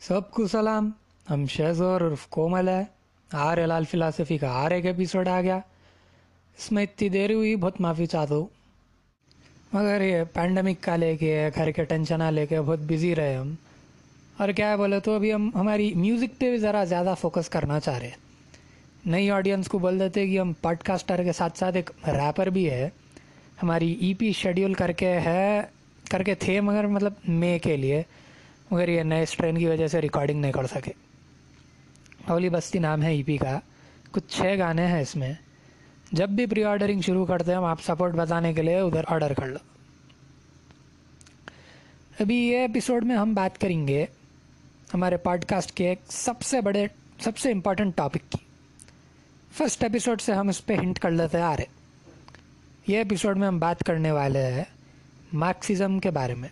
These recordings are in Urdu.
سب کو سلام۔ ہم شہزور عرف کومل ہے آر لال فلاسفی کا ہر ایک ایپیسوڈ آ گیا۔ اس میں اتنی دیر ہوئی، بہت معافی چاہتا ہوں۔ مگر یہ پینڈمک کا لے کے، گھر کے ٹینشن لے کے بہت بزی رہے ہم۔ اور کیا ہے بولے تو ابھی ہم، ہماری میوزک پہ بھی ذرا زیادہ فوکس کرنا چاہ رہے ہیں۔ نئی آڈینس کو بول دیتے کہ ہم پوڈ کاسٹر کے ساتھ ساتھ ایک ریپر بھی ہے۔ ہماری ای پی شیڈیول کر کے ہے، کر کے تھے مگر مطلب مے کے لیے۔ مگر یہ نئے اسٹرین کی وجہ سے ریکارڈنگ نہیں کر سکے۔ اولی بستی نام ہے ای پی کا۔ کچھ چھ گانے ہیں اس میں۔ جب بھی پری آرڈرنگ شروع کرتے ہم آپ سپورٹ بتانے کے لیے ادھر آرڈر کر لو۔ ابھی یہ ایپیسوڈ میں ہم بات کریں گے ہمارے پاڈ کاسٹ کے ایک سب سے بڑے، سب سے امپورٹنٹ ٹاپک کی۔ فسٹ ایپیسوڈ سے ہم اس پہ ہنٹ کر لیتے آ رہے۔ یہ ایپیسوڈ میں ہم بات کرنے والے ہیں مارکسزم کے بارے میں۔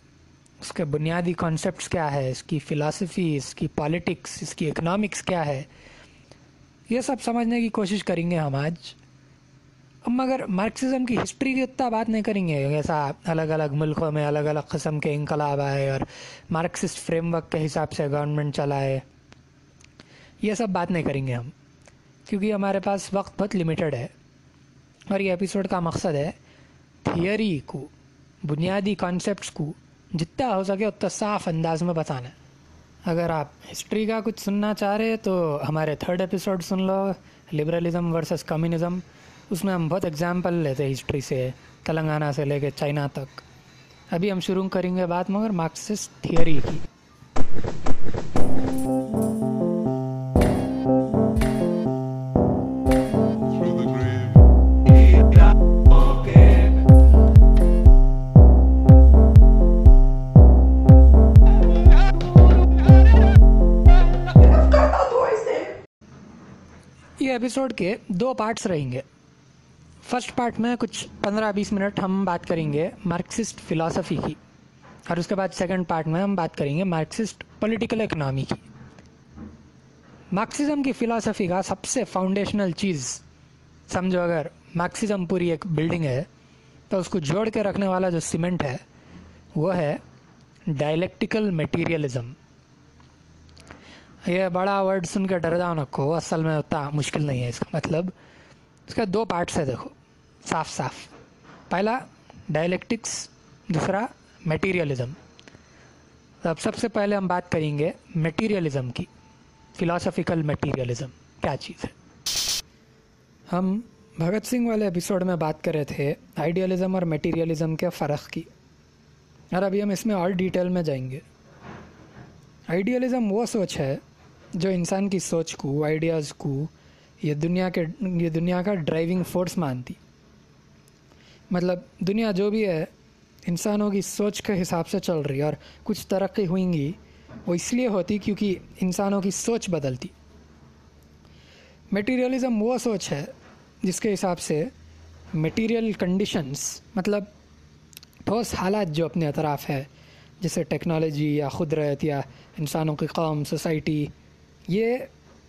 اس کے بنیادی کانسیپٹس کیا ہے؟ اس کی فلاسفی اس کی پالیٹکس اس کی اکنامکس کیا ہے؟ یہ سب سمجھنے کی کوشش کریں گے ہم آج۔ مگر مارکسزم کی ہسٹری کی اتنا بات نہیں کریں گے۔ جیسا الگ الگ ملکوں میں الگ الگ قسم کے انقلاب آئے اور مارکسسٹ فریم ورک کے حساب سے گورنمنٹ چلائے۔ یہ سب بات نہیں کریں گے ہم۔ کیونکہ ہمارے پاس وقت بہت لمیٹڈ ہے۔ اور یہ ایپیسوڈ کا مقصد ہے تھیوری کو، بنیادی کانسیپٹس کو۔ جتنا ہو سکے اتنا صاف انداز میں بتانا۔ ہے اگر آپ ہسٹری کا کچھ سننا چاہ رہے تو ہمارے تھرڈ ایپیسوڈ سن لو لبرلزم ورسس کمیونزم اس میں ہم بہت اگزامپل لیتے ہسٹری سے، تلنگانہ سے لے کے چائنا تک۔ ابھی ہم شروع کریں گے بات مگر مارکسسٹ تھیوری کی۔ کے ایپیسوڈ کے دو پارٹس رہیں گے۔ فرسٹ پارٹ میں کچھ پندرہ بیس منٹ ہم بات کریں گے مارکسسٹ فلاسفی کی۔ اور اس کے بعد سیکنڈ پارٹ میں ہم بات کریں گے مارکسسٹ پولیٹیکل اکنامی کی۔ مارکسزم کی فلاسفی کا سب سے فاؤنڈیشنل چیز سمجھو اگر مارکسزم پوری ایک بلڈنگ ہے، تو اس کو جوڑ کے رکھنے والا جو سیمنٹ ہے، وہ ہے ڈائلیکٹیکل میٹیریلزم یہ بڑا ورڈ سن کے ڈر جاؤ نکو اصل میں اتنا مشکل نہیں ہے اس کا مطلب۔ اس کا دو پارٹس ہے دیکھو، صاف صاف۔ پہلا ڈائلیکٹکس دوسرا میٹیریلزم اب سب سے پہلے ہم بات کریں گے میٹیریلزم کی فلاسفیکل میٹیریلزم کیا چیز ہے؟ ہم بھگت سنگھ والے ایپیسوڈ میں بات کر رہے تھے آئیڈیالزم اور میٹیریلزم کے فرق کی۔ اور ابھی ہم اس میں اور ڈیٹیل میں جائیں گے۔ آئیڈیالزم وہ سوچ ہے جو انسان کی سوچ کو آئیڈیاز کو، یہ دنیا کے، یہ دنیا کا ڈرائیونگ فورس مانتی۔ مطلب دنیا جو بھی ہے، انسانوں کی سوچ کے حساب سے چل رہی ہے اور کچھ ترقی ہوئیں گی۔ وہ اس لیے ہوتی کیونکہ انسانوں کی سوچ بدلتی۔ میٹیریلزم وہ سوچ ہے جس کے حساب سے میٹیریل کنڈیشنز مطلب ٹھوس حالات جو اپنے اطراف ہے، جیسے ٹیکنالوجی یا قدرت یا انسانوں کی قوم سوسائٹی یہ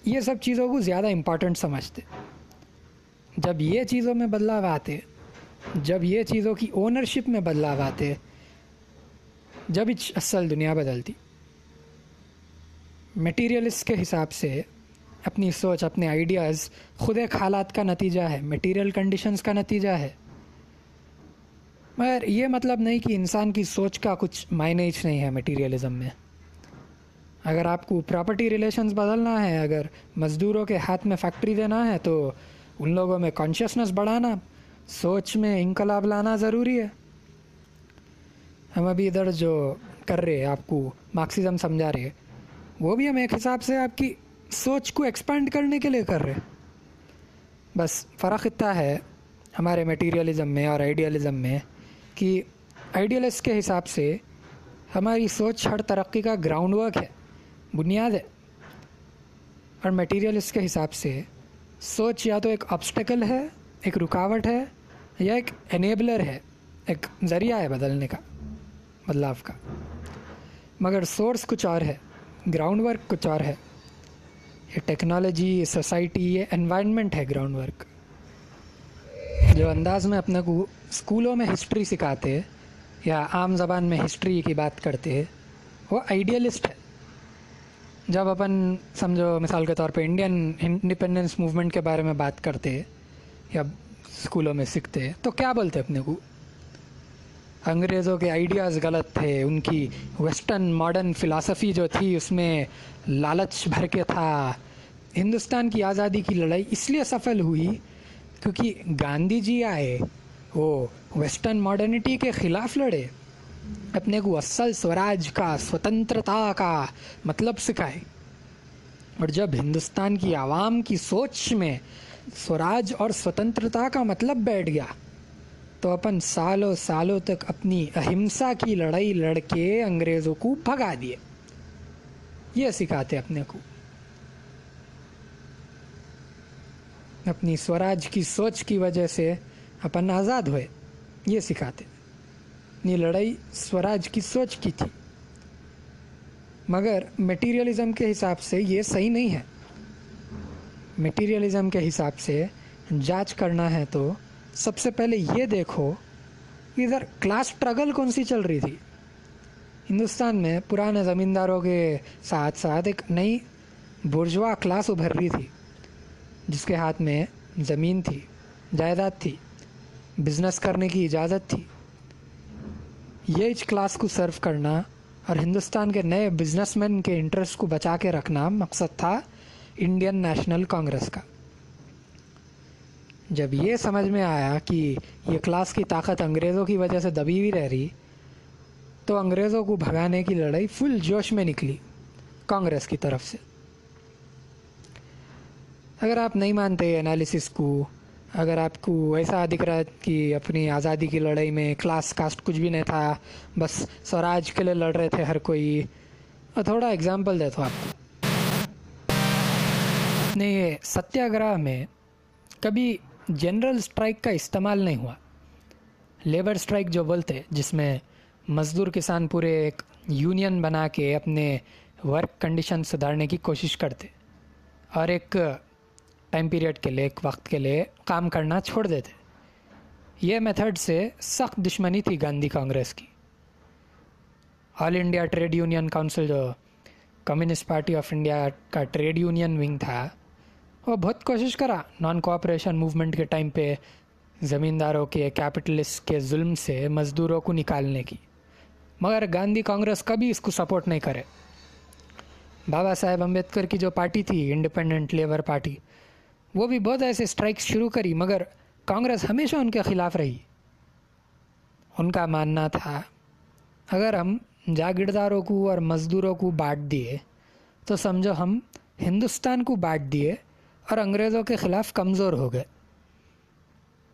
یہ سب چیزوں کو زیادہ امپارٹنٹ سمجھتے۔ جب یہ چیزوں میں بدلاؤ آتے، جب یہ چیزوں کی اونرشپ میں بدلاؤ آتے، جب اصل دنیا بدلتی۔ میٹیریلس کے حساب سے اپنی سوچ، اپنے آئیڈیاز خود ایک حالات کا نتیجہ ہے میٹیریل کنڈیشنز کا نتیجہ ہے۔ مگر یہ مطلب نہیں کہ انسان کی سوچ کا کچھ مائنیج نہیں ہے میٹیریلزم میں۔ اگر آپ کو پراپرٹی ریلیشنز بدلنا ہے، اگر مزدوروں کے ہاتھ میں فیکٹری دینا ہے، تو ان لوگوں میں کانشیسنس بڑھانا، سوچ میں انقلاب لانا ضروری ہے۔ ہم ابھی ادھر جو کر رہے آپ کو مارکسزم سمجھا رہے وہ بھی ہم ایک حساب سے آپ کی سوچ کو ایکسپینڈ کرنے کے لیے کر رہے بس فرق اتنا ہے ہمارے میٹیریلزم میں اور آئیڈیالزم میں کہ آئیڈیالسٹ کے حساب سے ہماری سوچ ہر ترقی کا گراؤنڈ ورک ہے۔ بنیاد ہے۔ اور میٹیریل اس کے حساب سے سوچ یا تو ایک آبسٹیکل ہے، ایک رکاوٹ ہے، یا ایک انیبلر ہے، ایک ذریعہ ہے بدلنے کا، بدلاؤ کا۔ مگر سورس کچھ اور ہے گراؤنڈ ورک کچھ اور ہے۔ یہ ٹیکنالوجی یہ سوسائٹی یہ انوائرمنٹ ہے گراؤنڈ ورک جو انداز میں اپنے کو اسکولوں میں ہسٹری سکھاتے یا عام زبان میں ہسٹری کی بات کرتے وہ آئیڈیلسٹ ہے۔ جب اپن سمجھو مثال کے طور پہ انڈین انڈیپینڈنس موومنٹ کے بارے میں بات کرتے یا اسکولوں میں سیکھتے، تو کیا بولتے اپنے کو؟ انگریزوں کے آئیڈیاز غلط تھے، ان کی ویسٹرن ماڈرن فلاسفی جو تھی، اس میں لالچ بھر کے تھا۔ ہندوستان کی آزادی کی لڑائی اس لیے سفل ہوئی کیونکہ گاندھی جی آئے، وہ ویسٹرن ماڈرنٹی کے خلاف لڑے۔ اپنے کو اصل سوراج کا، سوتنترتا کا مطلب سکھائے۔ اور جب ہندوستان کی عوام کی سوچ میں سوراج اور سوتنترتا کا مطلب بیٹھ گیا، تو اپن سالوں سالوں تک اپنی اہمسا کی لڑائی لڑ کے انگریزوں کو بھگا دیے۔ یہ سکھاتے اپنے کو۔ اپنی سوراج کی سوچ کی وجہ سے اپن آزاد ہوئے۔ یہ سکھاتے۔ اپنی لڑائی سوراج کی سوچ کی تھی۔ مگر میٹیریلزم کے حساب سے یہ صحیح نہیں ہے۔ میٹیریلزم کے حساب سے جانچ کرنا ہے تو سب سے پہلے یہ دیکھو کہ ادھر کلاس اسٹرگل کون سی چل رہی تھی؟ ہندوستان میں پرانے زمینداروں کے ساتھ ساتھ ایک نئی برجوا کلاس ابھر رہی تھی، جس کے ہاتھ میں زمین تھی، جائیداد تھی بزنس کرنے کی اجازت تھی۔ یہ ایج کلاس کو سرو کرنا اور ہندوستان کے نئے بزنس مین کے انٹرسٹ کو بچا کے رکھنا مقصد تھا انڈین نیشنل کانگریس کا۔ جب یہ سمجھ میں آیا کہ یہ کلاس کی طاقت انگریزوں کی وجہ سے دبی ہوئی رہ رہی، تو انگریزوں کو بھگانے کی لڑائی فل جوش میں نکلی کانگریس کی طرف سے۔ اگر آپ نہیں مانتے انالیسس کو اگر آپ کو ایسا دکھ رہا ہے کہ اپنی آزادی کی لڑائی میں کلاس کاسٹ کچھ بھی نہیں تھا، بس سوراج کے لیے لڑ رہے تھے ہر کوئی، اور تھوڑا اگزامپل دیتا ہوں آپ کو۔ نہیں ستیاگرہ میں کبھی جنرل اسٹرائک کا استعمال نہیں ہوا۔ لیبر اسٹرائک جو بولتے، جس میں مزدور کسان پورے ایک یونین بنا کے اپنے ورک کنڈیشن سدھارنے کی کوشش کرتے۔ اور ایک ٹائم پیریڈ کے لیے ایک وقت کے لیے کام کرنا چھوڑ دیتے۔ یہ میتھڈ سے سخت دشمنی تھی گاندھی کانگریس کی۔ All India Trade Union Council جو کمیونسٹ پارٹی آف انڈیا کا ٹریڈ یونین ونگ تھا، وہ بہت کوشش کرا نان کوآپریشن موومنٹ کے ٹائم پہ زمینداروں کے کیپٹلسٹ کے ظلم سے مزدوروں کو نکالنے کی۔ مگر گاندھی کانگریس کبھی اس کو سپورٹ نہیں کرے۔ بابا صاحب امبیدکر کی جو پارٹی تھی انڈیپینڈنٹ لیبر پارٹی وہ بھی بہت ایسے سٹرائکس شروع کری، مگر کانگریس ہمیشہ ان کے خلاف رہی۔ ان کا ماننا تھا، اگر ہم جاگیرداروں کو اور مزدوروں کو بانٹ دیے، تو سمجھو ہم ہندوستان کو بانٹ دیے اور انگریزوں کے خلاف کمزور ہو گئے۔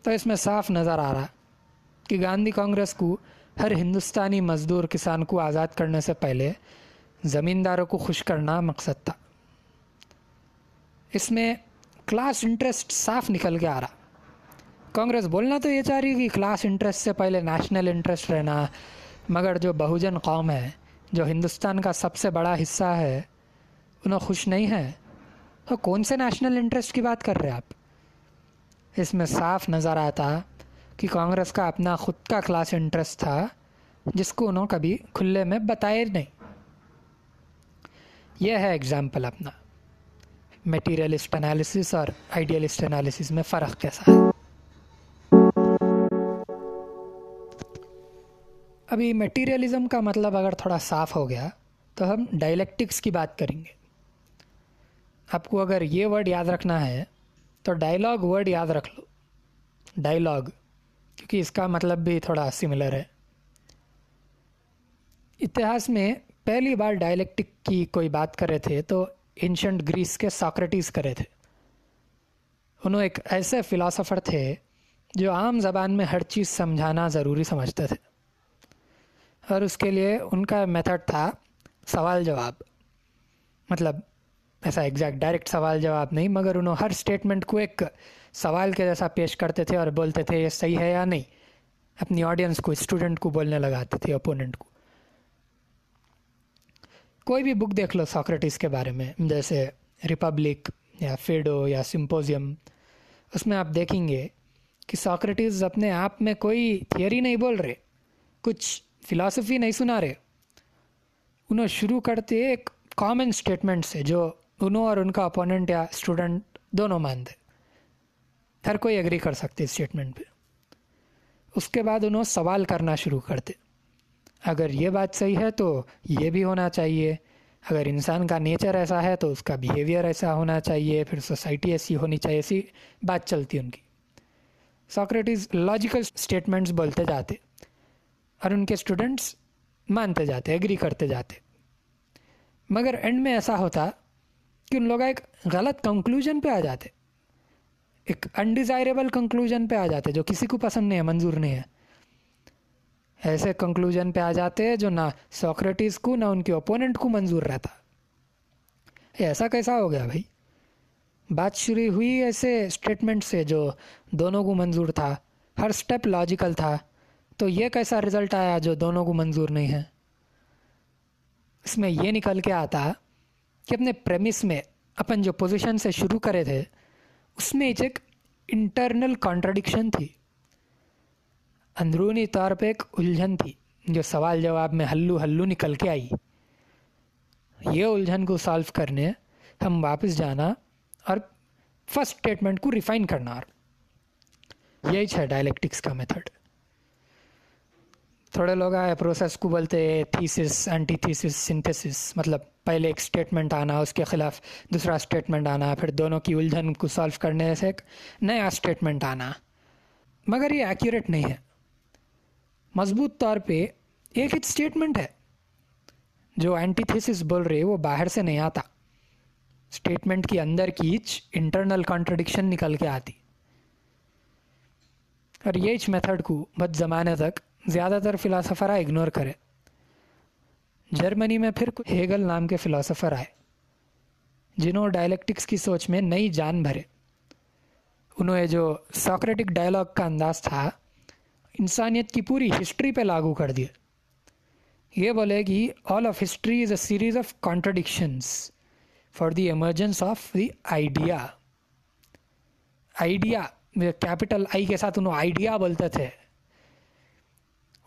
تو اس میں صاف نظر آ رہا کہ گاندھی کانگریس کو ہر ہندوستانی مزدور کسان کو آزاد کرنے سے پہلے زمینداروں کو خوش کرنا مقصد تھا۔ اس میں کلاس انٹرسٹ صاف نکل کے آ رہا کانگریس بولنا تو یہ چاہ رہی کہ کلاس انٹرسٹ سے پہلے نیشنل انٹرسٹ رہنا مگر جو بہوجن قوم ہے جو ہندوستان کا سب سے بڑا حصہ ہے انہوں خوش نہیں ہیں تو کون سے نیشنل انٹرسٹ کی بات کر رہے آپ اس میں صاف نظر آتا کہ کانگریس کا اپنا خود کا کلاس انٹرسٹ تھا جس کو انہوں کبھی کھلے میں بتائے نہیں یہ ہے اگزامپل اپنا میٹیریلسٹ انالیسس اور آئیڈیلسٹ انالیسس میں فرق کیسا ہے؟ ابھی میٹیریلزم کا مطلب اگر تھوڑا صاف ہو گیا تو ہم ڈائلیکٹکس کی بات کریں گے۔ آپ کو اگر یہ ورڈ یاد رکھنا ہے تو ڈائلاگ ورڈ یاد رکھ لو۔ ڈائلاگ کیونکہ اس کا مطلب بھی تھوڑا سملر ہے۔ اتہاس میں پہلی بار ڈائلیکٹک کی کوئی بات کر رہے تھے تو انشنٹ گریس کے ساکرٹیز کرے تھے۔ انہوں ایک ایسے فلاسفر تھے جو عام زبان میں ہر چیز سمجھانا ضروری سمجھتے تھے۔ اور اس کے لیے ان کا میتھڈ تھا سوال جواب۔ مطلب ایسا ایگزیکٹ ڈائریکٹ سوال جواب نہیں، مگر انہوں ہر اسٹیٹمنٹ کو ایک سوال کے جیسا پیش کرتے تھے اور بولتے تھے یہ صحیح ہے یا نہیں۔ اپنی آڈینس کو اسٹوڈنٹ کو بولنے لگاتے تھے اپوننٹ کو۔ کوئی بھی بک دیکھ لو ساکریٹس کے بارے میں، جیسے ریپبلک یا فیڈو یا سمپوزیم اس میں آپ دیکھیں گے کہ ساکریٹس اپنے آپ میں کوئی تھیوری نہیں بول رہے، کچھ فلاسفی نہیں سنا رہے۔ انہوں شروع کرتے ایک کامن اسٹیٹمنٹ سے، جو انہوں اور ان کا اپوننٹ یا اسٹوڈنٹ دونوں مانتے۔ ہر کوئی ایگری کر سکتے اسٹیٹمنٹ پہ۔ اس کے بعد انہوں سوال کرنا شروع کرتے۔ اگر یہ بات صحیح ہے تو یہ بھی ہونا چاہیے۔ اگر انسان کا نیچر ایسا ہے تو اس کا بیہیویئر ایسا ہونا چاہیے، پھر سوسائٹی ایسی ہونی چاہیے، ایسی بات چلتی ان کی۔ ساکریٹیز لاجیکل اسٹیٹمنٹس بولتے جاتے اور ان کے اسٹوڈنٹس مانتے جاتے ایگری کرتے جاتے۔ مگر اینڈ میں ایسا ہوتا کہ ان لوگ ایک غلط کنکلوژن پہ آ جاتے، ایک انڈیزائریبل کنکلوژن پہ آ جاتے جو کسی کو پسند نہیں ہے، منظور نہیں ہے۔ ایسے کنکلوژن پہ آ جاتے جو نہ سوکریٹس کو، نہ ان کے اوپوننٹ کو منظور رہتا۔ ایسا کیسا ہو گیا بھائی؟ بات شروع ہوئی ایسے اسٹیٹمنٹ سے جو دونوں کو منظور تھا، ہر سٹیپ لاجیکل تھا۔ تو یہ کیسا رزلٹ آیا جو دونوں کو منظور نہیں ہے؟ اس میں یہ نکل کے آتا کہ اپنے پریمس میں اپن جو پوزیشن سے شروع کرے تھے، اس میں ایک انٹرنل کانٹرڈکشن تھی۔ اندرونی طور پہ ایک الجھن تھی جو سوال جواب میں ہلو ہلو نکل کے آئی۔ یہ الجھن کو سالو کرنے ہم واپس جانا اور فسٹ اسٹیٹمنٹ کو ریفائن کرنا۔ اور یہی ہے ڈائلیکٹکس کا میتھڈ تھوڑے لوگ آئے پروسیس کو بولتے تھیسس اینٹی تھیسس سنتھیسس مطلب پہلے ایک اسٹیٹمنٹ آنا، اس کے خلاف دوسرا اسٹیٹمنٹ آنا، پھر دونوں کی الجھن کو سالو کرنے سے ایک نیا اسٹیٹمنٹ آنا۔ مگر یہ ایکوریٹ نہیں ہے۔ مضبوط طور پہ ایک ایک اسٹیٹمنٹ ہے۔ جو اینٹی تھیسس بول رہے وہ باہر سے نہیں آتا۔ اسٹیٹمنٹ کے اندر کی ایچ انٹرنل کانٹرڈکشن نکل کے آتی۔ اور یہ ایچ میتھڈ کو بد زمانے تک زیادہ تر فلاسفرہ اگنور کرے۔ جرمنی میں پھر ہیگل نام کے فلاسفر آئے۔ جنہوں ڈائلیکٹکس کی سوچ میں نئی جان بھرے۔ انہوں یہ جو ساکریٹک ڈائلاگ کا انداز تھا انسانیت کی پوری ہسٹری پہ لاگو کر دیا۔ یہ بولے کہ all of history is a series of contradictions for the emergence of the idea idea capital I کے ساتھ انہوں آئیڈیا بولتے تھے۔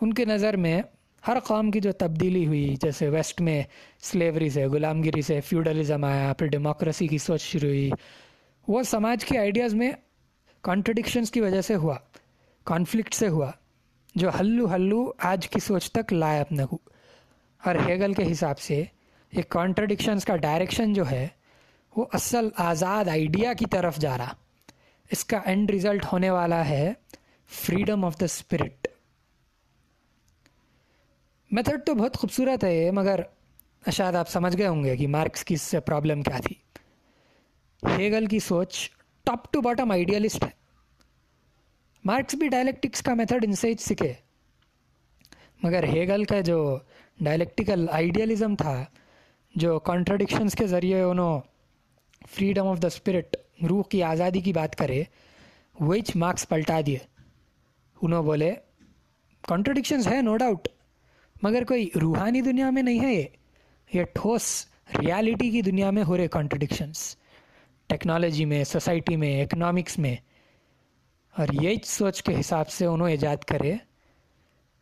ان کے نظر میں ہر قوم کی جو تبدیلی ہوئی، جیسے ویسٹ میں سلیوری سے غلام گیری سے فیوڈلزم آیا، پھر ڈیموکریسی کی سوچ شروع ہوئی۔ وہ سماج کے آئیڈیاز میں کانٹرڈکشنس کی وجہ سے ہوا۔ کانفلکٹ سے ہوا، جو ہلو ہلو آج کی سوچ تک لائے اپنے کو اور ہیگل کے حساب سے یہ کانٹرڈکشنس کا ڈائریکشن جو ہے، وہ اصل آزاد آئیڈیا کی طرف جا رہا۔ اس کا اینڈ رزلٹ ہونے والا ہے freedom of the spirit method تو بہت خوبصورت ہے یہ مگر شاید آپ سمجھ گئے ہوں گے کہ مارکس کی اس سے پرابلم کیا تھی۔ ہیگل کی سوچ ٹاپ ٹو باٹم آئیڈیالسٹ ہے۔ مارکس بھی ڈائلیکٹکس کا میتھڈ ان سے ہی سیکھے۔ مگر ہیگل کا جو ڈائلیکٹیکل آئیڈیالزم تھا، جو کانٹرڈکشنس کے ذریعے انہوں فریڈم آف دا اسپرٹ روح کی آزادی کی بات کرے ویچ مارکس پلٹا دیے۔ انہوں بولے کانٹرڈکشنز ہے نو ڈاؤٹ مگر کوئی روحانی دنیا میں نہیں ہے یہ۔ یہ ٹھوس ریالٹی کی دنیا میں ہو رہے کانٹرڈکشنس ٹیکنالوجی میں سوسائٹی میں اکنامکس میں۔ اور یہ سوچ کے حساب سے انہوں ایجاد کرے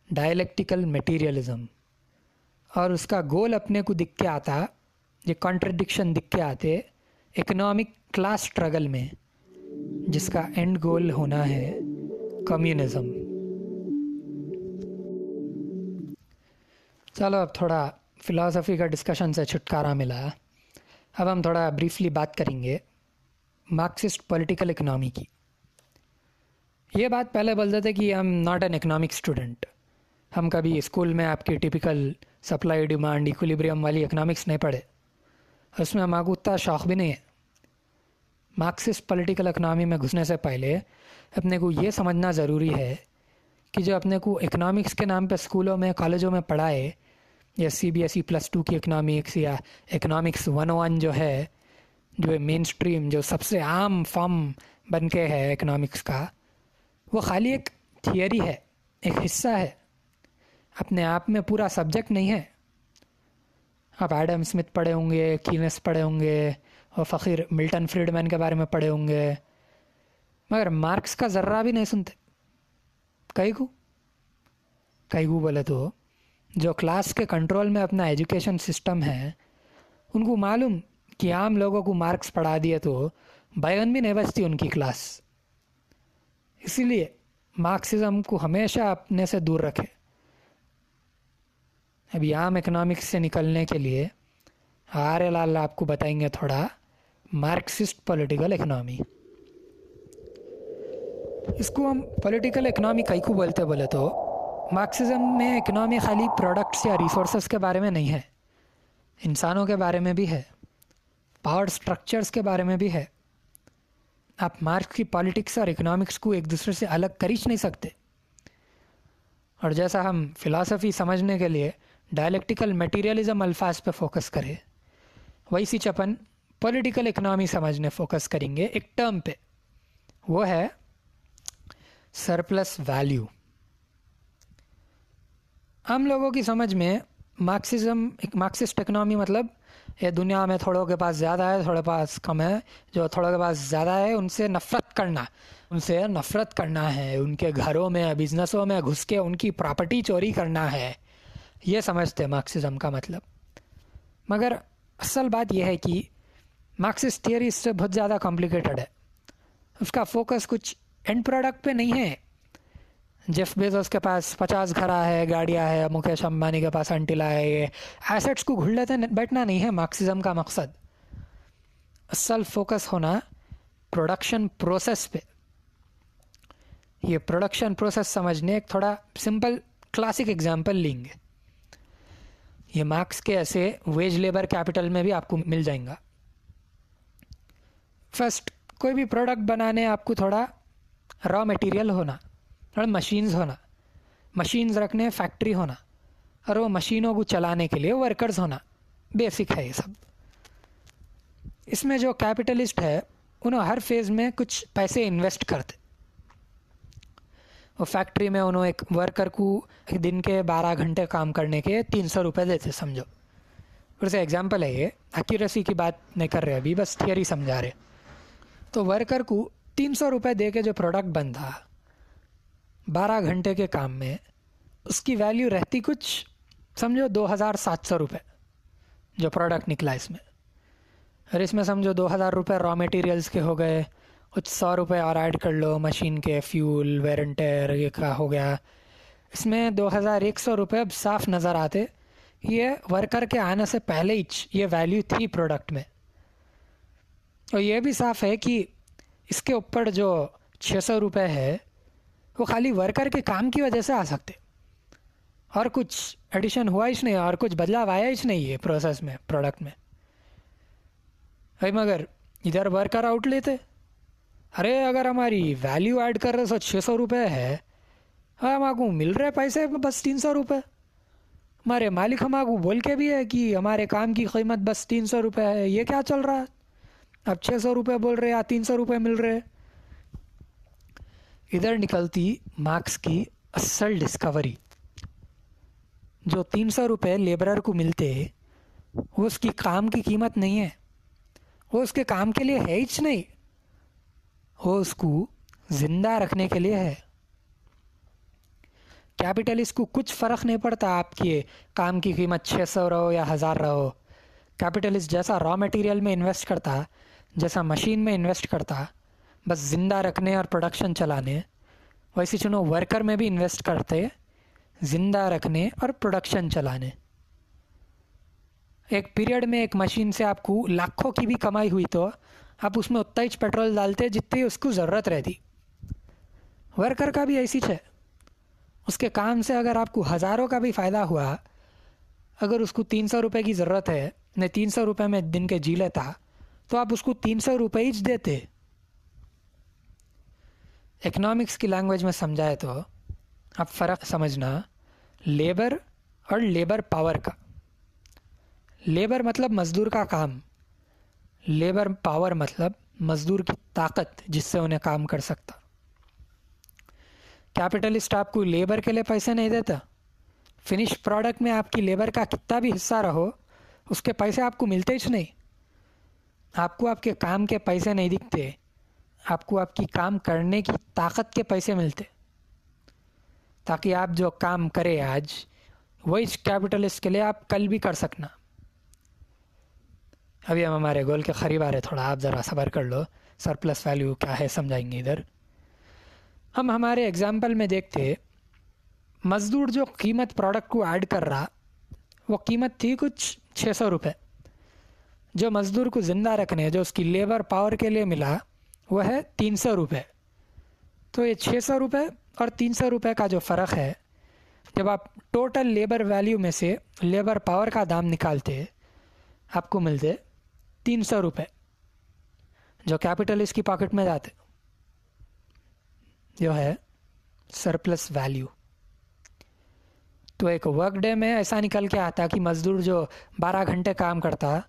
ڈائلیکٹیکل میٹیریلزم اور اس کا گول اپنے کو دکھ کے آتا، یہ کانٹرڈکشن دکھ کے آتے اکنامک کلاس اسٹرگل میں، جس کا اینڈ گول ہونا ہے کمیونزم چلو، اب تھوڑا فلاسفی کا ڈسکشن سے چھٹکارا ملا۔ اب ہم تھوڑا بریفلی بات کریں گے مارکسسٹ پولیٹیکل اکنامی کی۔ یہ بات پہلے بولتے تھے کہ ہم ناٹ این اکنامک اسٹوڈنٹ ہم کبھی اسکول میں آپ کی ٹپیکل سپلائی ڈیمانڈ ایکولیبریم والی اکنامکس نہیں پڑھے. اس میں ہمارا اتنا شوق بھی نہیں ہے. مارکسسٹ پولیٹیکل اکنامی میں گھسنے سے پہلے اپنے کو یہ سمجھنا ضروری ہے کہ جو اپنے کو اکنامکس کے نام پہ اسکولوں میں، کالجوں میں پڑھائے، یا C B S E plus two کی اکنامکس یا اکنامکس ون ون جو ہے، جو مین اسٹریم جو سب سے عام فارم بن کے ہے اکنامکس کا وہ خالی ایک تھیئری ہے، ایک حصہ ہے۔ اپنے آپ میں پورا سبجیکٹ نہیں ہے۔ آپ ایڈم اسمتھ پڑھے ہوں گے کینس پڑھے ہوں گے، اور فقیر ملٹن فریڈ مین کے بارے میں پڑھے ہوں گے۔ مگر مارکس کا ذرہ بھی نہیں سنتے۔ کئی کو؟ کئی کو بولے تو۔ جو کلاس کے کنٹرول میں اپنا ایجوکیشن سسٹم ہے، ان کو معلوم کہ عام لوگوں کو مارکس پڑھا دیے تو بیگن بھی نہیں بچتی ان کی کلاس۔ اسی لیے مارکسزم کو ہمیشہ اپنے سے دور رکھے۔ ابھی عام اکنامکس سے نکلنے کے لیے آر لال آپ کو بتائیں گے تھوڑا مارکسسٹ پولیٹیکل اکنامی اس کو ہم پولیٹیکل اکنامی کئی کو بولتے بولے تو مارکسزم میں اکنامی خالی پروڈکٹس یا ریسورسز کے بارے میں نہیں ہے، انسانوں کے بارے میں بھی ہے پاور سٹرکچرز کے بارے میں بھی ہے۔ آپ مارکس کی پالیٹکس اور اکنامکس کو ایک دوسرے سے الگ کر ہی نہیں سکتے۔ اور جیسا ہم فلاسفی سمجھنے کے لیے ڈائلیکٹیکل میٹیریلزم الفاظ پہ فوکس کرے ویسی چپن پولیٹیکل اکنامی سمجھنے فوکس کریں گے ایک ٹرم پہ۔ وہ ہے سرپلس ویلیو عام لوگوں کی سمجھ میں مارکسزم مارکسسٹ اکنامی مطلب یہ دنیا میں تھوڑوں کے پاس زیادہ ہے، تھوڑے پاس کم ہے۔ جو تھوڑوں کے پاس زیادہ ہے، ان سے نفرت کرنا، ان سے نفرت کرنا ہے۔ ان کے گھروں میں بزنسوں میں گھس کے ان کی پراپرٹی چوری کرنا ہے۔ یہ سمجھتے مارکسزم کا مطلب۔ مگر اصل بات یہ ہے کہ مارکسسٹ تھیوری اس سے بہت زیادہ کمپلیکیٹڈ ہے۔ اس کا فوکس کچھ اینڈ پروڈکٹ پہ نہیں ہے۔ جیف بیزوس کے پاس پچاس گھرا ہے، گاڑیاں ہے مکیش امبانی کے پاس انٹیلا ہے، یہ ایسٹس کو گھڑ لیتے بیٹھنا نہیں ہے مارکسزم کا مقصد۔ اصل فوکس ہونا پروڈکشن پروسیس پہ۔ یہ پروڈکشن پروسیس سمجھنے ایک تھوڑا سمپل کلاسک اگزامپل لیں گے۔ یہ مارکس کے ایسے ویج لیبر کیپٹل میں بھی آپ کو مل جائیں گا۔ فرسٹ کوئی بھی پروڈکٹ بنانے آپ کو تھوڑا را میٹیریل ہونا۔ اور مشینز ہونا۔ مشینز رکھنے فیکٹری ہونا۔ اور وہ مشینوں کو چلانے کے لیے ورکرز ہونا۔ بیسک ہے یہ سب۔ اس میں جو کیپٹلسٹ ہے، انہوں ہر فیز میں کچھ پیسے انویسٹ کرتے۔ وہ فیکٹری میں انہوں ایک ورکر کو ایک دن کے بارہ گھنٹے کام کرنے کے تین سو روپے دیتے، سمجھو۔ پھر سے ایگزامپل ہے یہ۔ ایکوریسی کی بات نہیں کر رہے ابھی، بس تھیئری سمجھا رہے۔ تو ورکر کو تین سو روپے دے کے جو پروڈکٹ بنتا بارہ گھنٹے کے کام میں اس کی ویلیو رہتی کچھ، سمجھو دو ہزار سات سو روپے جو پروڈکٹ نکلا اس میں۔ اور اس میں سمجھو دو ہزار روپے را میٹیریلس کے ہو گئے، کچھ سو روپے اور ایڈ کر لو مشین کے فیول ویرنٹر یہ کا ہو گیا۔ اس میں دو ہزار ایک سو روپے اب صاف نظر آتے۔ یہ ورکر کے آنے سے پہلے ہی یہ ویلیو تھی پروڈکٹ میں۔ اور یہ بھی صاف ہے کہ اس کے اوپر جو چھ سو روپے ہے وہ خالی ورکر کے کام کی وجہ سے آ سکتے۔ اور کچھ ایڈیشن ہوا ہی نہیں اور کچھ بدلاؤ آیا ہی نہیں ہے پروسیس میں پروڈکٹ میں۔ بھائی مگر ادھر ورکر آؤٹ لیتے۔ ارے اگر ہماری ویلیو ایڈ کر رہے سو چھ سو روپے ہے۔ ہاں ہم کو مل رہے پیسے، بس تین سو روپے۔ ہمارے مالک ہم کو بول کے بھی ہے کہ ہمارے کام کی قیمت بس تین سو روپے ہے۔ یہ کیا چل رہا؟ ہے اب چھ سو روپے بول رہے یا تین سو روپے مل رہے۔ ادھر نکلتی مارکس کی اصل ڈسکوری جو تین سو روپے لیبرر کو ملتے، وہ اس کی کام کی قیمت نہیں ہے۔ وہ اس کے کام کے لیے ہے ہی نہیں۔ وہ اس کو زندہ رکھنے کے لیے ہے۔ کیپٹلسٹ کو کچھ فرق نہیں پڑتا آپ کے کام کی قیمت چھ سو رہو یا ہزار رہو۔ کیپٹلسٹ جیسا را میٹیریل میں انویسٹ کرتا، جیسا مشین میں انویسٹ کرتا بس زندہ رکھنے اور پروڈکشن چلانے۔ ویسے چنو ورکر میں بھی انویسٹ کرتے، زندہ رکھنے اور پروڈکشن چلانے۔ ایک پیریڈ میں ایک مشین سے آپ کو لاکھوں کی بھی کمائی ہوئی تو آپ اس میں اتنا ہی پیٹرول ڈالتے جتنی اس کو ضرورت رہتی۔ ورکر کا بھی ایسی ہے اس کے کام سے اگر آپ کو ہزاروں کا بھی فائدہ ہوا، اگر اس کو تین سو روپے کی ضرورت ہے، نہیں، تین سو روپے میں دن کے جی لیتا، تو آپ اس کو تین سو روپے ہی دیتے۔ اکنامکس کی لینگویج میں سمجھائے تو آپ فرق سمجھنا لیبر اور لیبر پاور کا۔ لیبر مطلب مزدور کا کام۔ لیبر پاور مطلب مزدور کی طاقت جس سے انہیں کام کر سکتا۔ کیپٹلسٹ آپ کو لیبر کے لیے پیسے نہیں دیتا۔ فنش پروڈکٹ میں آپ کی لیبر کا کتنا بھی حصہ رہو، اس کے پیسے آپ کو ملتے ہی نہیں۔ آپ کو آپ کے کام کے پیسے نہیں دکھتے۔ آپ کو آپ کی کام کرنے کی طاقت کے پیسے ملتے تاکہ آپ جو کام کرے آج وہی کیپٹلسٹ کے لیے آپ کل بھی کر سکنا۔ ابھی ہم ہمارے گول کے قریب آ رہے، تھوڑا آپ ذرا صبر کر لو۔ سر پلس ویلیو کیا ہے سمجھائیں گے ادھر۔ ہم ہمارے اگزامپل میں دیکھتے، مزدور جو قیمت پروڈکٹ کو ایڈ کر رہا، وہ قیمت تھی کچھ چھ سو روپے۔ جو مزدور کو زندہ رکھنے، جو اس کی لیبر پاور کے لیے ملا وہ ہے تین سو روپے۔ تو یہ چھ سو روپے اور تین سو روپے کا جو فرق ہے، جب آپ ٹوٹل لیبر ویلیو میں سے لیبر پاور کا دام نکالتے، آپ کو ملتے تین سو روپے، جو کیپٹل اس کی پاکٹ میں جاتے۔ جو ہے سرپلس ویلیو تو ایک ورک ڈے میں ایسا نکل کے آتا کہ مزدور جو بارہ گھنٹے کام کرتا،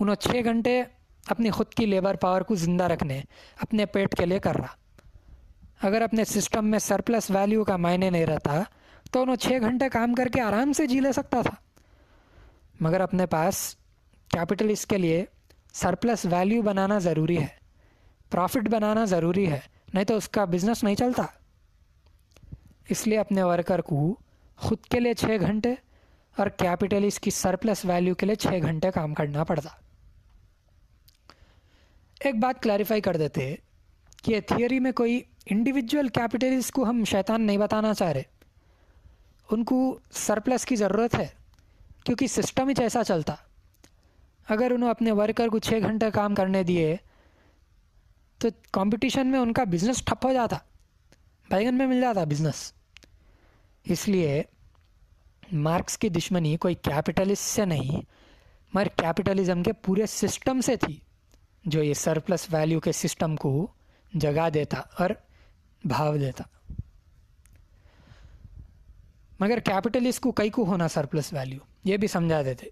انہوں چھ گھنٹے اپنی خود کی لیبر پاور کو زندہ رکھنے، اپنے پیٹ کے لیے کر رہا اگر اپنے سسٹم میں سرپلس ویلیو کا معنی نہیں رہتا، تو انہوں چھ گھنٹے کام کر کے آرام سے جی لے سکتا تھا۔ مگر اپنے پاس کیپٹل اس کے لیے سرپلس ویلیو بنانا ضروری ہے پروفٹ بنانا ضروری ہے، نہیں تو اس کا بزنس نہیں چلتا۔ اس لیے اپنے ورکر کو خود کے لیے چھ گھنٹے اور کیپٹل اس کی سرپلس ویلیو کے لیے چھ گھنٹے کام کرنا پڑتا۔ ایک بات کلیریفائی کر دیتے کہ تھیوری میں کوئی انڈیویجول کیپٹلس کو ہم شیطان نہیں بتانا چاہ رہے۔ ان کو سرپلس کی ضرورت ہے، کیونکہ سسٹم ہی ایسا چلتا۔ اگر انہوں اپنے ورکر کو چھ گھنٹے کام کرنے دیے، تو کمپٹیشن میں ان کا بزنس ٹھپ ہو جاتا۔ بیگن میں مل جاتا بزنس اس لیے مارکس کی دشمنی کوئی کیپٹلسٹ سے نہیں، مگر کیپٹلزم کے پورے سسٹم سے تھی۔ جو یہ سرپلس ویلیو کے سسٹم کو جگہ دیتا اور بھاو دیتا۔ مگر کیپٹلسٹ کو کئی کو ہونا سرپلس ویلیو یہ بھی سمجھا دیتے۔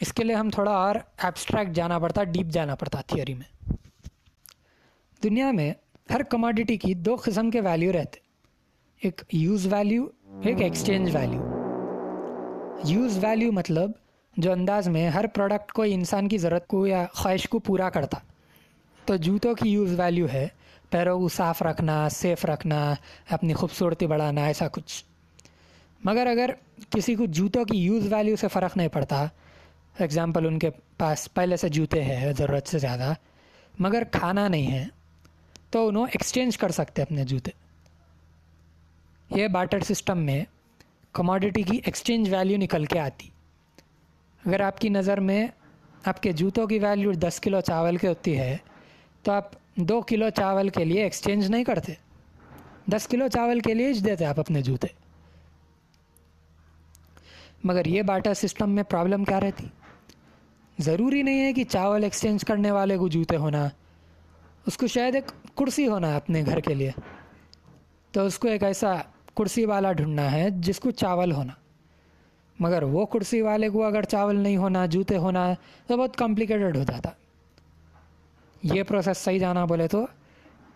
اس کے لیے ہم تھوڑا اور ایبسٹریکٹ جانا پڑتا ڈیپ جانا پڑتا تھیوری میں۔ دنیا میں ہر کماڈیٹی کی دو قسم کے ویلیو رہتے۔ ایک یوز ویلیو ایک ایکسچینج ویلیو یوز ویلیو مطلب جو انداز میں ہر پروڈکٹ کو انسان کی ضرورت کو یا خواہش کو پورا کرتا۔ تو جوتوں کی یوز ویلیو ہے، پیروں کو صاف رکھنا سیف رکھنا، اپنی خوبصورتی بڑھانا، ایسا کچھ۔ مگر اگر کسی کو جوتوں کی یوز ویلیو سے فرق نہیں پڑتا اگزامپل ان کے پاس پہلے سے جوتے ہیں ضرورت سے زیادہ، مگر کھانا نہیں ہے، تو انہوں ایکسچینج کر سکتے اپنے جوتے۔ یہ باٹر سسٹم میں کموڈٹی کی ایکسچینج ویلیو نکل کے آتی۔ اگر آپ کی نظر میں آپ کے جوتوں کی ویلیو دس کلو چاول کی ہوتی ہے، تو آپ دو کلو چاول کے لیے ایکسچینج نہیں کرتے۔ دس کلو چاول کے لیے ہی دیتے آپ اپنے جوتے۔ مگر یہ باٹا سسٹم میں پرابلم کیا رہتی؟ ضروری نہیں ہے کہ چاول ایکسچینج کرنے والے کو جوتے ہونا، اس کو شاید ایک کرسی ہونا اپنے گھر کے لیے۔ تو اس کو ایک ایسا کرسی والا ڈھونڈنا ہے جس کو چاول ہونا۔ مگر وہ کرسی والے کو اگر چاول نہیں ہونا، جوتے ہونا، تو بہت کمپلیکیٹڈ ہو جاتا۔ یہ پروسیس صحیح جانا بولے تو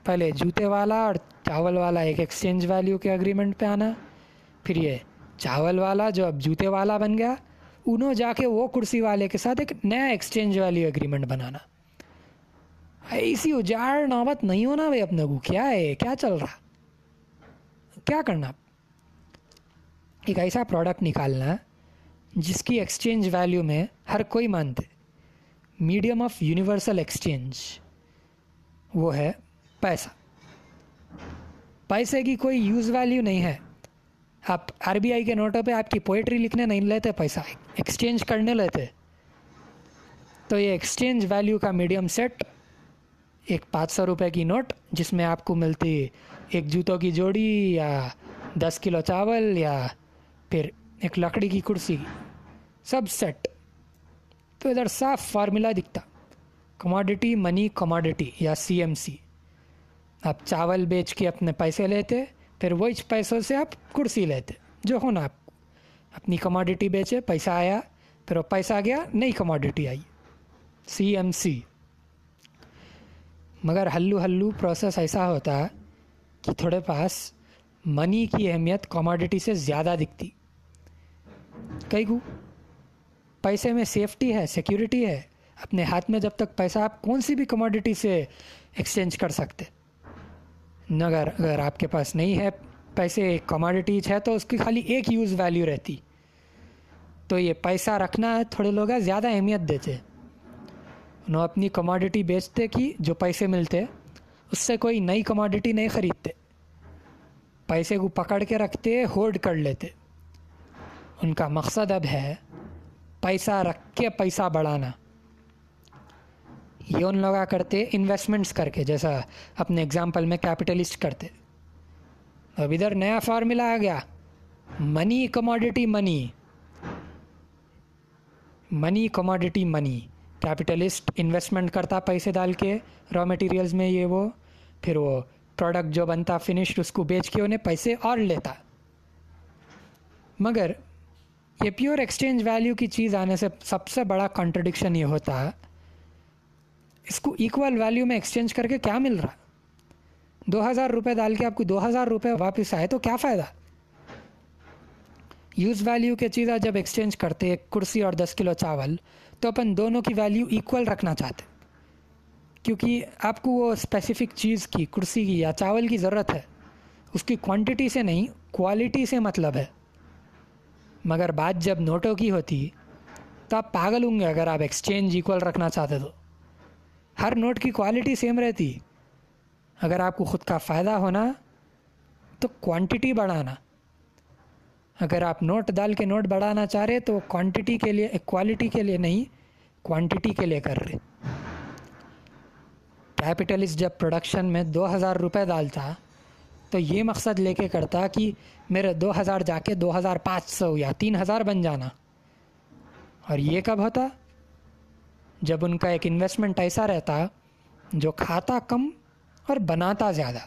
پہلے جوتے والا اور چاول والا ایک ایکسچینج ویلیو کے اگریمنٹ پہ آنا۔ پھر یہ چاول والا جو اب جوتے والا بن گیا، انہوں جا کے وہ کرسی والے کے ساتھ ایک نیا ایکسچینج ویلیو اگریمنٹ بنانا۔ ایسی اجاڑ نوبت نہیں ہونا بھائی اپنے کو۔ کیا ہے؟ کیا چل رہا؟ کیا کرنا؟ ایک ایسا پروڈکٹ نکالنا۔ جس کی ایکسچینج ویلیو میں ہر کوئی مانتے۔ میڈیم آف یونیورسل ایکسچینج وہ ہے پیسہ۔ پیسے کی کوئی یوز ویلیو نہیں ہے۔ آپ آر بی آئی کے نوٹوں پہ آپ کی پوئٹری لکھنے نہیں لیتے، پیسہ ایکسچینج کرنے لیتے۔ تو یہ ایکسچینج ویلیو کا میڈیم سیٹ ایک پانچ سو روپے کی نوٹ جس میں آپ کو ملتی ایک جوتوں کی جوڑی یا دس کلو چاول یا پھر ایک لکڑی کی کرسی۔ سب سیٹ تو ادھر صاف فارمولا دکھتا. کموڈٹی منی کموڈٹی یا سی ایم سی آپ چاول بیچ کے اپنے پیسے لیتے، پھر وہ پیسوں سے آپ کرسی لیتے، جو ہونا آپ اپنی کموڈٹی بیچے، پیسہ آیا، پھر وہ پیسہ گیا، نئی کموڈٹی آئی. سی ایم سی مگر ہلو ہلو پروسیس ایسا ہوتا کہ تھوڑے پاس منی کی اہمیت کموڈٹی سے زیادہ دکھتی. کئی کو پیسے میں سیفٹی ہے سیکیورٹی ہے، اپنے ہاتھ میں جب تک پیسہ آپ کون سی بھی کموڈٹی سے ایکسچینج کر سکتے۔ نگر اگر آپ کے پاس نہیں ہے پیسے کموڈٹیز ہے تو اس کی خالی ایک یوز ویلیو رہتی۔ تو یہ پیسہ رکھنا ہے تھوڑے لوگ زیادہ اہمیت دیتے۔ انہوں اپنی کموڈٹی بیچتے کہ جو پیسے ملتے، اس سے کوئی نئی کموڈٹی نہیں خریدتے۔ پیسے کو پکڑ کے رکھتے ہولڈ کر لیتے۔ ان کا مقصد اب ہے پیسہ رکھ کے پیسہ بڑھانا۔ یہ ان لوگ کرتے انویسٹمنٹس کر کے، جیسا اپنے اگزامپل میں کیپٹلسٹ کرتے۔ اب ادھر نیا فارمولا آ گیا۔ Money commodity money money commodity money capitalist investment کرتا پیسے ڈال کے را مٹیریلز میں یہ وہ۔ پھر وہ پروڈکٹ جو بنتا فنشڈ اس کو بیچ کے انہیں پیسے اور لیتا۔ مگر یہ پیور ایکسچینج ویلیو کی چیز آنے سے سب سے بڑا کانٹرڈکشن یہ ہوتا ہے، اس کو ایکول ویلیو میں ایکسچینج کر کے کیا مل رہا؟ دو ہزار روپے ڈال کے آپ کو دو ہزار روپے واپس آئے تو کیا فائدہ؟ یوز ویلیو کے چیزیں جب ایکسچینج کرتے، ایک کرسی اور دس کلو چاول، تو اپن دونوں کی ویلیو ایکول رکھنا چاہتے۔ کیونکہ آپ کو وہ اسپیسیفک چیز کی، کرسی کی یا چاول کی ضرورت ہے۔ اس کی کوانٹٹی سے نہیں کوالٹی سے مطلب ہے۔ مگر بات جب نوٹوں کی ہوتی تو آپ پاگل ہوں گے اگر آپ ایکسچینج ایکول رکھنا چاہتے تو۔ ہر نوٹ کی کوالٹی سیم رہتی۔ اگر آپ کو خود کا فائدہ ہونا، تو کوانٹٹی بڑھانا۔ اگر آپ نوٹ ڈال کے نوٹ بڑھانا چاہ رہے، تو وہ کوانٹٹی کے لیے کوالٹی کے لیے نہیں کوانٹٹی کے لیے کر رہے۔ کیپٹلسٹ جب پروڈکشن میں دو ہزار روپے ڈالتا تو یہ مقصد لے کے کرتا کہ میرے دو ہزار جا کے دو ہزار پانچ سو یا تین ہزار بن جانا۔ اور یہ کب ہوتا؟ جب ان کا ایک انویسٹمنٹ ایسا رہتا جو کھاتا کم اور بناتا زیادہ۔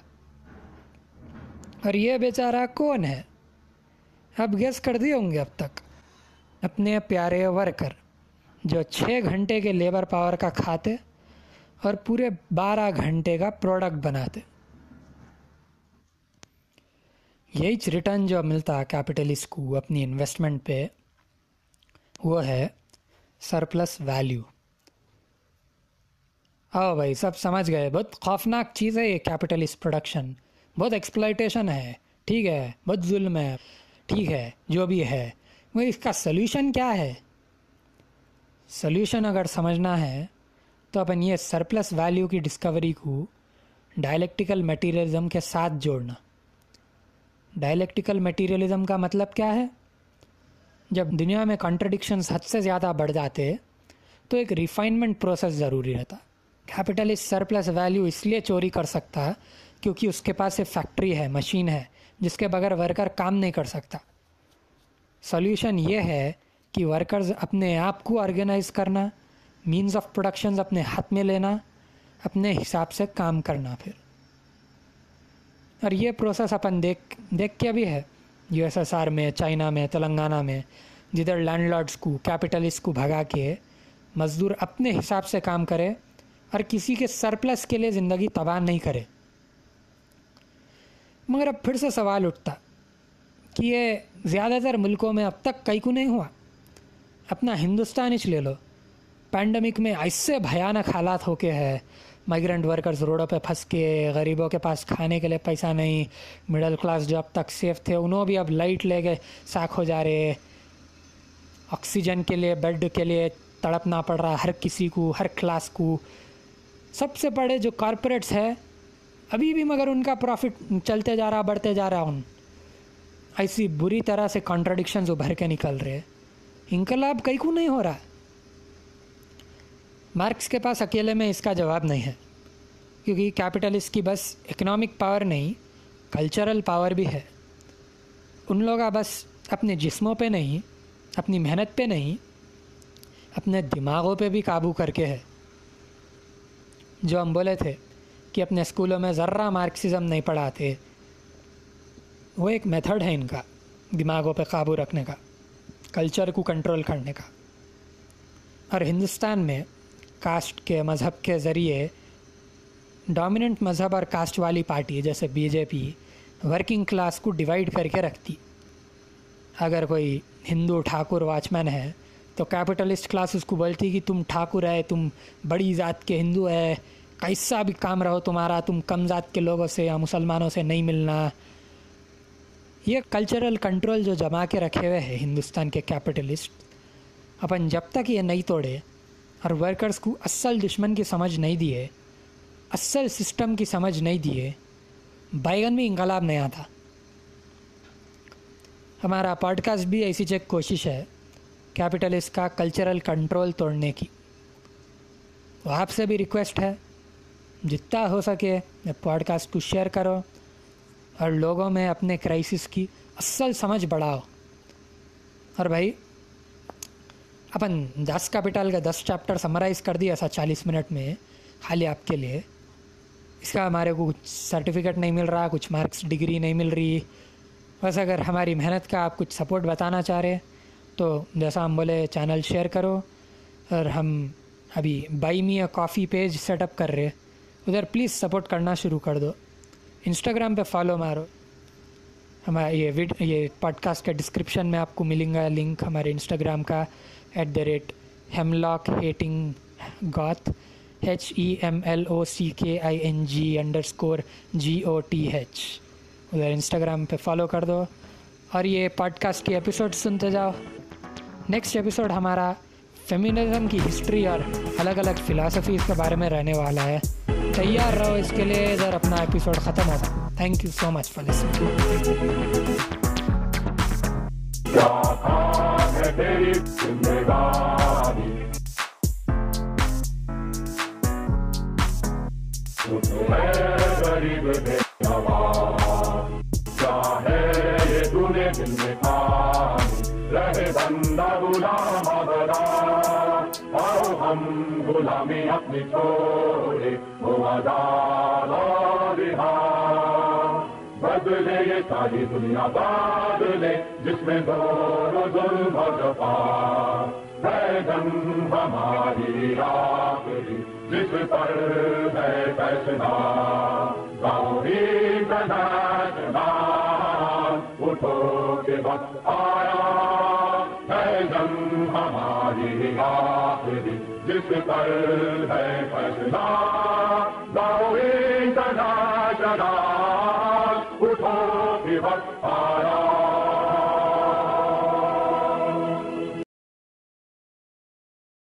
اور یہ بیچارہ کون ہے؟ اب گیس کر دیے ہوں گے اب تک۔ اپنے پیارے ورکر جو چھ گھنٹے کے لیبر پاور کا کھاتے اور پورے بارہ گھنٹے کا پروڈکٹ بناتے۔ یہی ریٹرن جو ملتا کیپٹلسٹ کو اپنی انویسٹمنٹ پہ، وہ ہے سرپلس ویلیو او بھائی، سب سمجھ گئے۔ بہت خوفناک چیز ہے یہ کیپٹلسٹ پروڈکشن بہت ایکسپلائٹیشن ہے۔ ٹھیک ہے، بہت ظلم ہے۔ ٹھیک ہے، جو بھی ہے۔ وہ اس کا سلیوشن کیا ہے؟ سلیوشن اگر سمجھنا ہے تو اپن یہ سرپلس ویلیو کی ڈسکوری کو ڈائلیکٹیکل میٹیریلزم کے ساتھ جوڑنا۔ ڈائلیکٹیکل میٹیریلزم کا مطلب کیا ہے؟ جب دنیا میں کنٹرڈکشنز حد سے زیادہ بڑھ جاتے، تو ایک ریفائنمنٹ پروسیس ضروری رہتا۔ کیپٹل سرپلس ویلیو اس لیے چوری کر سکتا کیونکہ اس کے پاس ایک فیکٹری ہے مشین ہے، جس کے بغیر ورکر کام نہیں کر سکتا۔ سلیوشن یہ ہے کہ ورکرز اپنے آپ کو آرگنائز کرنا مینز آف پروڈکشنز اپنے ہاتھ میں لینا، اپنے حساب سے کام کرنا پھر۔ اور یہ پروسیس اپن دیکھ دیکھ کے بھی ہے۔ یو ایس ایس آر میں چائنا میں، تلنگانہ میں، جدھر لینڈ لارڈس کو کیپٹلسٹ کو بھگا کے مزدور اپنے حساب سے کام کرے اور کسی کے سرپلس کے لیے زندگی تباہ نہیں کرے۔ مگر اب پھر سے سوال اٹھتا کہ یہ زیادہ تر ملکوں میں اب تک کئی کو نہیں ہوا؟ اپنا ہندوستان ہی لے لو۔ پینڈمک میں ایسے بھیانک حالات ہو کے ہے مائگرنٹ ورکرز روڈوں پہ پھنس کے غریبوں کے پاس کھانے کے لیے پیسہ نہیں مڈل کلاس جو اب تک سیف تھے انہوں بھی اب لائٹ لے کے ساکھ ہو جا رہے آکسیجن کے لیے بیڈ کے لیے تڑپنا پڑ رہا ہر کسی کو ہر کلاس کو سب سے بڑے جو کارپوریٹس ہے ابھی بھی مگر ان کا پروفٹ چلتے جا رہا بڑھتے جا رہا ان ایسی بری طرح سے کانٹرڈکشنز ابھر کے نکل رہے انقلاب کئی کو نہیں ہو رہا مارکس کے پاس اکیلے میں اس کا جواب نہیں ہے، کیونکہ کیپٹلسٹ کی بس اکنامک پاور نہیں کلچرل پاور بھی ہے۔ ان لوگ بس اپنے جسموں پہ نہیں، اپنی محنت پہ نہیں، اپنے دماغوں پہ بھی قابو کر کے ہے۔ جو ہم بولے تھے کہ اپنے اسکولوں میں ذرہ مارکسزم نہیں پڑھاتے، وہ ایک میتھڈ ہے ان کا، دماغوں پہ قابو رکھنے کا کلچر کو کنٹرول کرنے کا۔ اور ہندوستان میں کاسٹ کے مذہب کے ذریعے ڈومیننٹ مذہب اور کاسٹ والی پارٹی جیسے B J P working class کو ڈیوائڈ کر کے رکھتی۔ اگر کوئی ہندو ٹھاکر واچ مین ہے، تو کیپٹلسٹ کلاس اس کو بولتی کہ تم ٹھاکر ہے، تم بڑی ذات کے ہندو ہے کیسا بھی کام رہو تمہارا، تم کم ذات کے لوگوں سے یا مسلمانوں سے نہیں ملنا۔ یہ کلچرل کنٹرول جو جما کے رکھے ہوئے ہیں ہندوستان کے کیپٹلسٹ اپن جب تک یہ نہیں توڑے اور ورکرز کو اصل دشمن کی سمجھ نہیں دیے اصل سسٹم کی سمجھ نہیں دیے بیگن میں انقلاب نہیں آتا ہمارا پوڈ کاسٹ بھی ایسی چیک کوشش ہے۔ کیپٹلسٹ کا کلچرل کنٹرول توڑنے کی۔ وہ آپ سے بھی ریکویسٹ ہے۔ جتنا ہو سکے پوڈ کاسٹ کو شیئر کرو اور لوگوں میں اپنے کرائسس کی اصل سمجھ بڑھاؤ۔ اور بھائی اپن دس کیپٹل کا دس چیپٹر سمرائز کر دیا ایسا چالیس منٹ میں خالی آپ کے لیے۔ اس کا ہمارے کو کچھ سرٹیفکیٹ نہیں مل رہا، کچھ مارکس ڈگری نہیں مل رہی۔ بس اگر ہماری محنت کا آپ کچھ سپورٹ بتانا چاہ رہے تو جیسا ہم بولے چینل شیئر کرو۔ اور ہم ابھی buy me coffee page set up کر رہے۔ ادھر پلیز سپورٹ کرنا شروع کر دو۔ انسٹاگرام پہ فالو مارو۔ ہمارا یہ ویڈ یہ پوڈ کاسٹ کے ڈسکرپشن میں آپ کو ملیں گا لنک ہمارے انسٹاگرام کا۔ At the rate hem lock hating goth H E M L O C K I N G underscore G O T H ادھر انسٹاگرام پہ فالو کر دو اور یہ پوڈ کاسٹ کی ایپیسوڈ سنتے جاؤ نیکسٹ ایپیسوڈ ہمارا فیمینزم کی ہسٹری اور الگ الگ فلاسفیز کے بارے میں رہنے والا ہے تیار رہو اس کے لیے ادھر اپنا ایپیسوڈ ختم ہوتا thank you so much for رہے بندہ غلام آبدا آؤ ہم غلامی اپنی چھوڑے وہ آزاد بدلے یہ ساری دنیا بادلے جس میں دور ظلم و جفا۔ ہے جن ہماری آخری جس پر ہے فیصلہ۔ گاؤں ہی بنا اٹھو کے وقت آیا۔ ہے جن ہماری آخری جس پر ہے فیصلہ۔ گاؤں ہی بنا اٹھو کے وقت